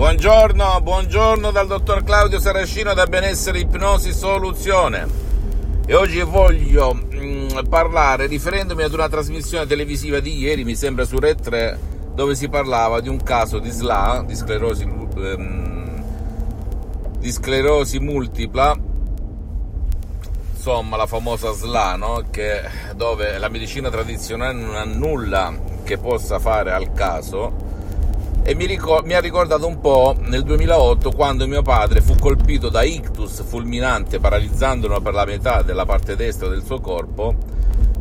Buongiorno, buongiorno dal dottor Claudio Saracino da Benessere Ipnosi Soluzione. E oggi voglio mh, mm, parlare riferendomi ad una trasmissione televisiva di ieri, mi sembra su Red 3, dove si parlava di un caso di SLA, di sclerosi, ehm, di sclerosi multipla, insomma la famosa SLA, no? che, dove la medicina tradizionale non ha nulla che possa fare al caso e mi, ricor- mi, ha ricordato un po' nel 2008 quando mio padre fu colpito da ictus fulminante paralizzandolo per la metà della parte destra del suo corpo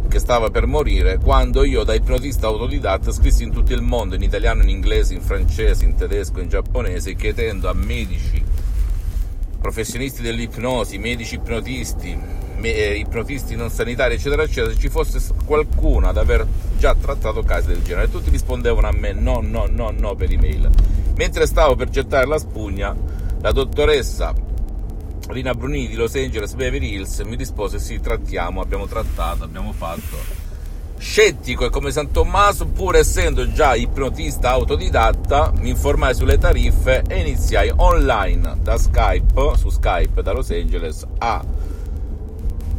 che stava per morire quando io da ipnotista autodidatta scrissi in tutto il mondo in italiano, in inglese, in francese, in tedesco, in giapponese chiedendo a medici professionisti dell'ipnosi, medici ipnotisti, ipnotisti non sanitari eccetera eccetera se ci fosse qualcuno ad aver già trattato casi del genere. Tutti rispondevano a me no, no, no, no per email. Mentre stavo per gettare la spugna, la dottoressa Rina Brunini di Los Angeles Beverly Hills mi rispose sì, trattiamo, abbiamo trattato, abbiamo fatto. Scettico e come San Tommaso, pur essendo già ipnotista autodidatta, mi informai sulle tariffe e iniziai online da Skype, su Skype da Los Angeles a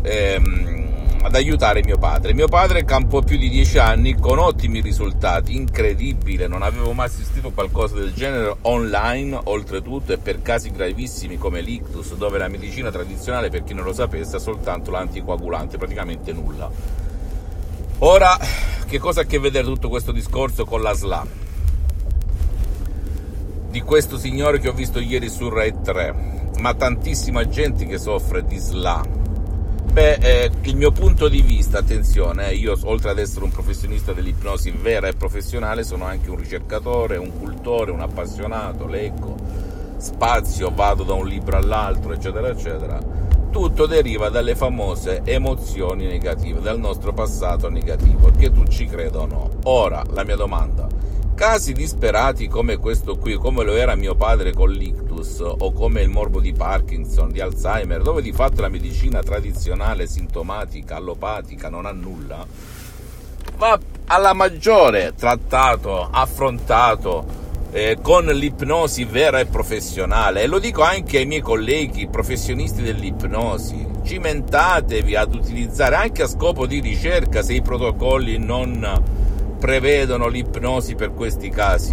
ehm, ad aiutare mio padre. Mio padre campò più di dieci anni con ottimi risultati, incredibile, non avevo mai assistito a qualcosa del genere online, oltretutto e per casi gravissimi come l'ictus, dove la medicina tradizionale, per chi non lo sapesse, ha soltanto l'anticoagulante, praticamente nulla. Ora, che cosa ha a che vedere tutto questo discorso con la SLA? Di questo signore che ho visto ieri su Rai 3, ma tantissima gente che soffre di SLA Beh, eh, il mio punto di vista, attenzione, eh, io oltre ad essere un professionista dell'ipnosi vera e professionale, sono anche un ricercatore, un cultore, un appassionato, leggo, spazio, vado da un libro all'altro, eccetera, eccetera. Tutto deriva dalle famose emozioni negative, dal nostro passato negativo, che tu ci creda o no. Ora, la mia domanda, casi disperati come questo qui, come lo era mio padre con l'ictus o come il morbo di Parkinson, di Alzheimer, dove di fatto la medicina tradizionale, sintomatica, allopatica non ha nulla, va alla maggiore trattato, affrontato eh, con l'ipnosi vera e professionale. E lo dico anche ai miei colleghi professionisti dell'ipnosi cimentatevi ad utilizzare anche a scopo di ricerca se i protocolli non prevedono l'ipnosi per questi casi.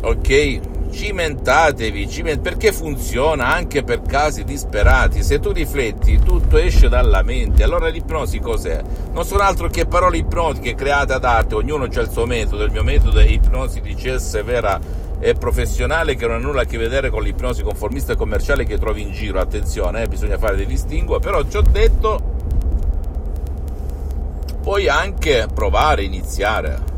Ok? Cimentatevi, ciment- perché funziona anche per casi disperati. Se tu rifletti, tutto esce dalla mente. Allora l'ipnosi cos'è? Non sono altro che parole ipnotiche create ad arte, ognuno ha il suo metodo. Il mio metodo è ipnosi di CS vera e professionale che non ha nulla a che vedere con l'ipnosi conformista e commerciale che trovi in giro. Attenzione, eh, bisogna fare dei distinguo, però ci ho detto puoi anche provare, iniziare.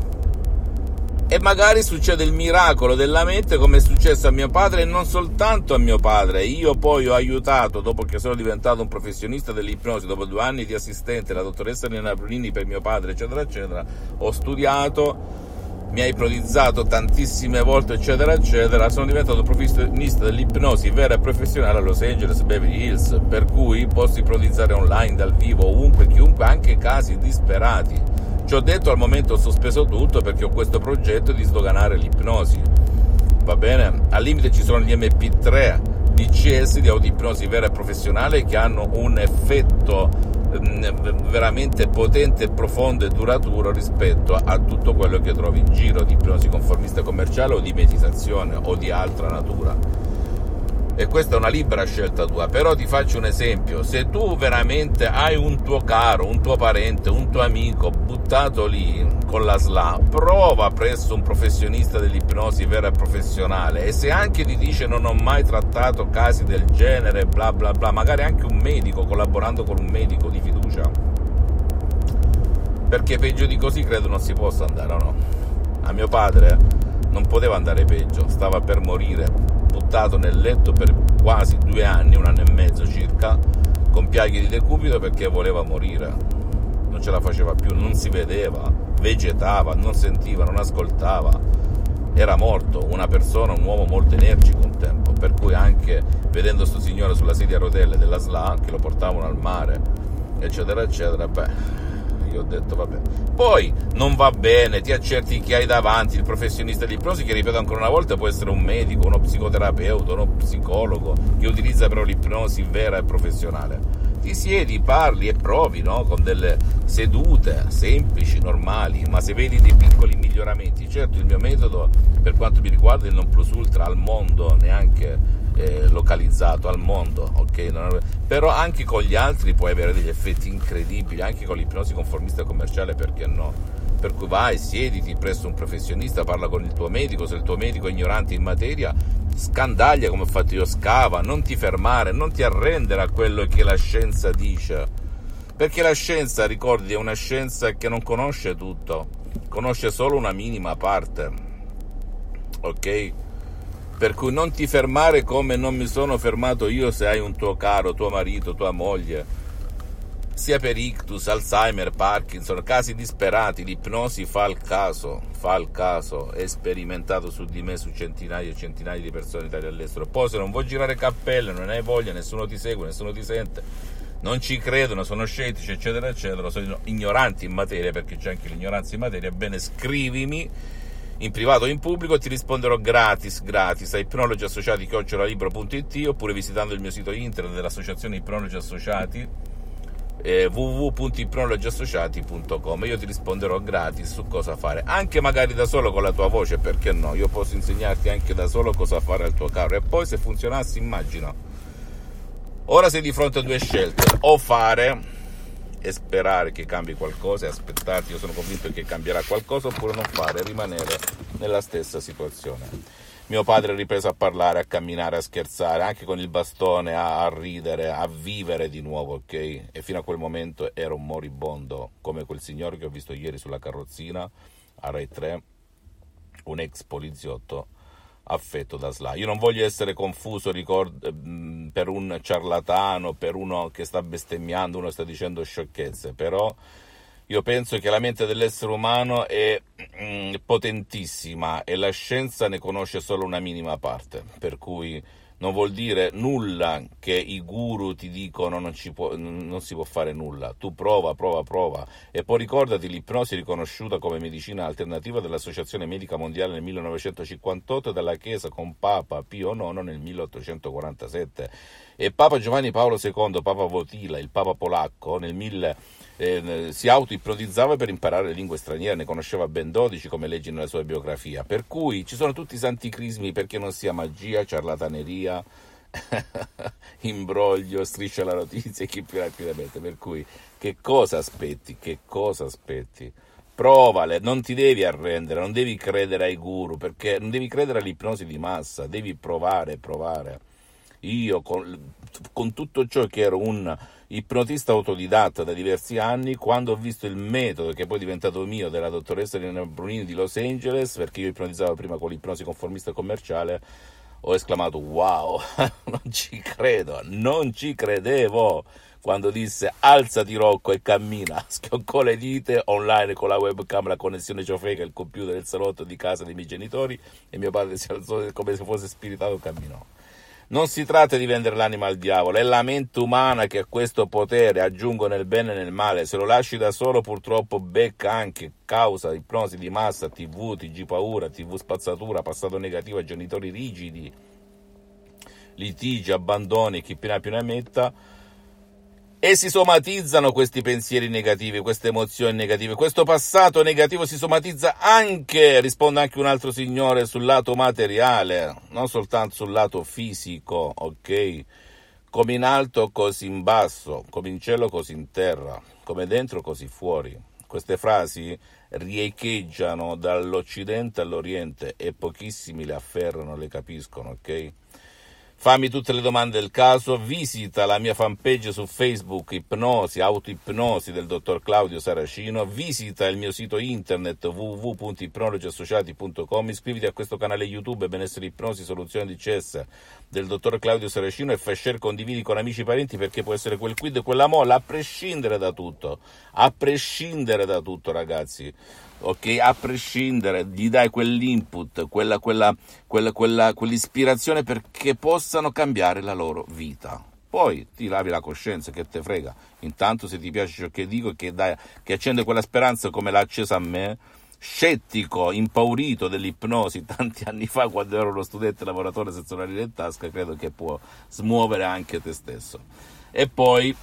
E magari succede il miracolo della mente come è successo a mio padre e non soltanto a mio padre. Io poi ho aiutato, dopo che sono diventato un professionista dell'ipnosi, dopo due anni di assistente, la dottoressa Nina Brunini per mio padre, eccetera, eccetera, ho studiato mi ha ipnotizzato tantissime volte, eccetera, eccetera. Sono diventato professionista dell'ipnosi vera e professionale a Los Angeles, Beverly Hills, per cui posso ipnotizzare online, dal vivo, ovunque, chiunque, anche casi disperati. Ci ho detto al momento ho sospeso tutto perché ho questo progetto di sdoganare l'ipnosi. Va bene? Al limite ci sono gli MP3 DCS di audipnosi vera e professionale che hanno un effetto veramente potente, profondo e duraturo rispetto a tutto quello che trovi in giro di ipnosi conformista commerciale o di meditazione o di altra natura e questa è una libera scelta tua, però ti faccio un esempio, se tu veramente hai un tuo caro, un tuo parente, un tuo amico buttato lì con la SLA, prova presso un professionista dell'ipnosi vera e professionale. E se anche ti dice non ho mai trattato casi del genere, bla bla bla, magari anche un medico, collaborando con un medico di fiducia, perché peggio di così credo non si possa andare, no? A mio padre non poteva andare peggio, stava per morire buttato nel letto per quasi due anni, un anno e mezzo circa, con piaghe di decubito perché voleva morire. Non ce la faceva più, non si vedeva, vegetava, non sentiva, non ascoltava. Era morto, una persona, un uomo molto energico un tempo, per cui anche vedendo questo signore sulla sedia a rotelle della SLA, che lo portavano al mare, eccetera, eccetera, beh, Io ho detto vabbè. Poi non va bene, ti accerti chi hai davanti, il professionista dell'ipnosi, che ripeto ancora una volta può essere un medico, uno psicoterapeuta, uno psicologo, che utilizza però l'ipnosi vera e professionale. Ti siedi, parli e provi, no? Con delle sedute semplici, normali, ma se vedi dei piccoli miglioramenti, certo il mio metodo per quanto mi riguarda è il non plus ultra al mondo, neanche eh, localizzato al mondo, ok? Però anche con gli altri puoi avere degli effetti incredibili, anche con l'ipnosi conformista commerciale, perché no? Per cui vai, siediti presso un professionista, parla con il tuo medico, se il tuo medico è ignorante in materia, scandaglia come ho fatto io, scava, non ti fermare, non ti arrendere a quello che la scienza dice. Perché la scienza, ricordi, è una scienza che non conosce tutto, conosce solo una minima parte. Ok? Per cui non ti fermare come non mi sono fermato io se hai un tuo caro, tuo marito, tua moglie. Sia per ictus, Alzheimer, Parkinson, casi disperati, l'ipnosi fa il caso, fa il caso, è sperimentato su di me, su centinaia e centinaia di persone in Italia e all'estero. Poi se non vuoi girare cappelle, non hai voglia, nessuno ti segue, nessuno ti sente, non ci credono, sono scettici, eccetera, eccetera, sono ignoranti in materia, perché c'è anche l'ignoranza in materia, bene scrivimi in privato o in pubblico ti risponderò gratis, gratis. A ipnologi associati chiocciolalibro.it oppure visitando il mio sito internet dell'associazione ipnologi associati eh, www.ipnologiassociati.com io ti risponderò gratis su cosa fare. Anche magari da solo con la tua voce perché no? Io posso insegnarti anche da solo cosa fare al tuo caro. E poi se funzionasse immagina ora sei di fronte a due scelte. O fare e sperare che cambi qualcosa e aspettarti, io sono convinto che cambierà qualcosa, oppure non fare, rimanere nella stessa situazione. Mio padre è ripreso a parlare, a camminare, a scherzare, anche con il bastone, a, a ridere, a vivere di nuovo, ok? E fino a quel momento era un moribondo, come quel signore che ho visto ieri sulla carrozzina a Rai 3, un ex poliziotto affetto da SLA. Io non voglio essere confuso ricord- ehm, per un ciarlatano, per uno che sta bestemmiando, uno che sta dicendo sciocchezze, però io penso che la mente dell'essere umano è mm, potentissima e la scienza ne conosce solo una minima parte, per cui non vuol dire nulla che i guru ti dicono non, può, non, si può fare nulla. Tu prova, prova, prova. E poi ricordati, l'ipnosi riconosciuta come medicina alternativa dall'Associazione Medica Mondiale nel 1958 e dalla Chiesa con Papa Pio IX nel 1847. E Papa Giovanni Paolo II, Papa Votila, il Papa polacco, nel 1000 eh, si auto-ipnotizzava per imparare le lingue straniere, ne conosceva ben 12 come leggi nella sua biografia, per cui ci sono tutti i santi crismi perché non sia magia, ciarlataneria, imbroglio, striscia la notizia e chi più rapidamente, per cui che cosa aspetti, che cosa aspetti? Provale, non ti devi arrendere, non devi credere ai guru, perché non devi credere all'ipnosi di massa, devi provare, provare. Io con, con tutto ciò che ero un ipnotista autodidatta da diversi anni, quando ho visto il metodo che poi è diventato mio della dottoressa Elena Brunini di Los Angeles, perché io ipnotizzavo prima con l'ipnosi conformista commerciale, ho esclamato wow, non ci credo, non ci credevo quando disse alzati Rocco e cammina, schioccò le dita online con la webcam, la connessione ciofeca, il computer del salotto di casa dei miei genitori e mio padre si alzò come se fosse spiritato e camminò. Non si tratta di vendere l'anima al diavolo, è la mente umana che ha questo potere, aggiungo nel bene e nel male. Se lo lasci da solo, purtroppo becca anche causa ipnosi di massa, TV, TG paura, TV spazzatura, passato negativo, genitori rigidi, litigi, abbandoni, chi più ne metta e si somatizzano questi pensieri negativi, queste emozioni negative. Questo passato negativo si somatizza anche, risponde anche un altro signore, sul lato materiale, non soltanto sul lato fisico, ok? Come in alto, così in basso, come in cielo, così in terra, come dentro, così fuori. Queste frasi riecheggiano dall'Occidente all'Oriente e pochissimi le afferrano, le capiscono, ok? Fammi tutte le domande del caso, visita la mia fanpage su Facebook Ipnosi, Autoipnosi del dottor Claudio Saracino, visita il mio sito internet www.ipnologiassociati.com, iscriviti a questo canale YouTube Benessere Ipnosi Soluzione di CS del dottor Claudio Saracino e fai share, condividi con amici e parenti perché può essere quel quid e quella molla, a prescindere da tutto, a prescindere da tutto ragazzi ok? A prescindere, gli dai quell'input, quella, quella, quella, quell'ispirazione perché possano cambiare la loro vita. Poi ti lavi la coscienza, che te frega. Intanto se ti piace ciò che dico, che, dai, che accende quella speranza come l'ha accesa a me, scettico, impaurito dell'ipnosi tanti anni fa quando ero uno studente lavoratore senza linea in tasca, credo che può smuovere anche te stesso. E poi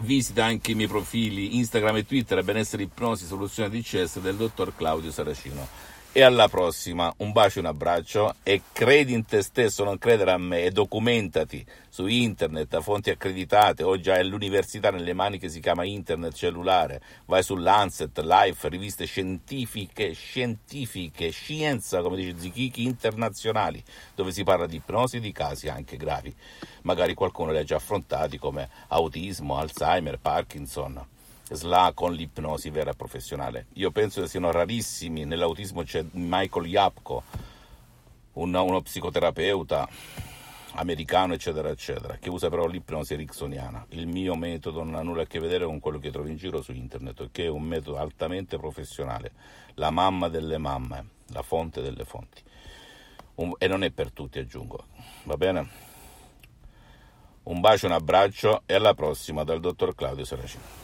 visita anche i miei profili Instagram e Twitter Benessere Ipnosi Soluzione DCS del dottor Claudio Saracino e alla prossima. Un bacio e un abbraccio e credi in te stesso, non credere a me e documentati su internet a fonti accreditate. Oggi hai l'università nelle mani che si chiama internet cellulare. Vai su Lancet, Life, riviste scientifiche, scientifiche, scienza, come dice Zichichi, internazionali, dove si parla di ipnosi e di casi anche gravi. Magari qualcuno li ha già affrontati come autismo, Alzheimer, Parkinson SLA con l'ipnosi vera e professionale. Io penso che siano rarissimi, nell'autismo c'è Michael Yapko, un, uno psicoterapeuta americano, eccetera, eccetera, che usa però l'ipnosi ericksoniana. Il mio metodo non ha nulla a che vedere con quello che trovi in giro su internet, che è un metodo altamente professionale, la mamma delle mamme, la fonte delle fonti. Un, e non è per tutti, aggiungo. Va bene? Un bacio, un abbraccio e alla prossima dal dottor Claudio Saracino.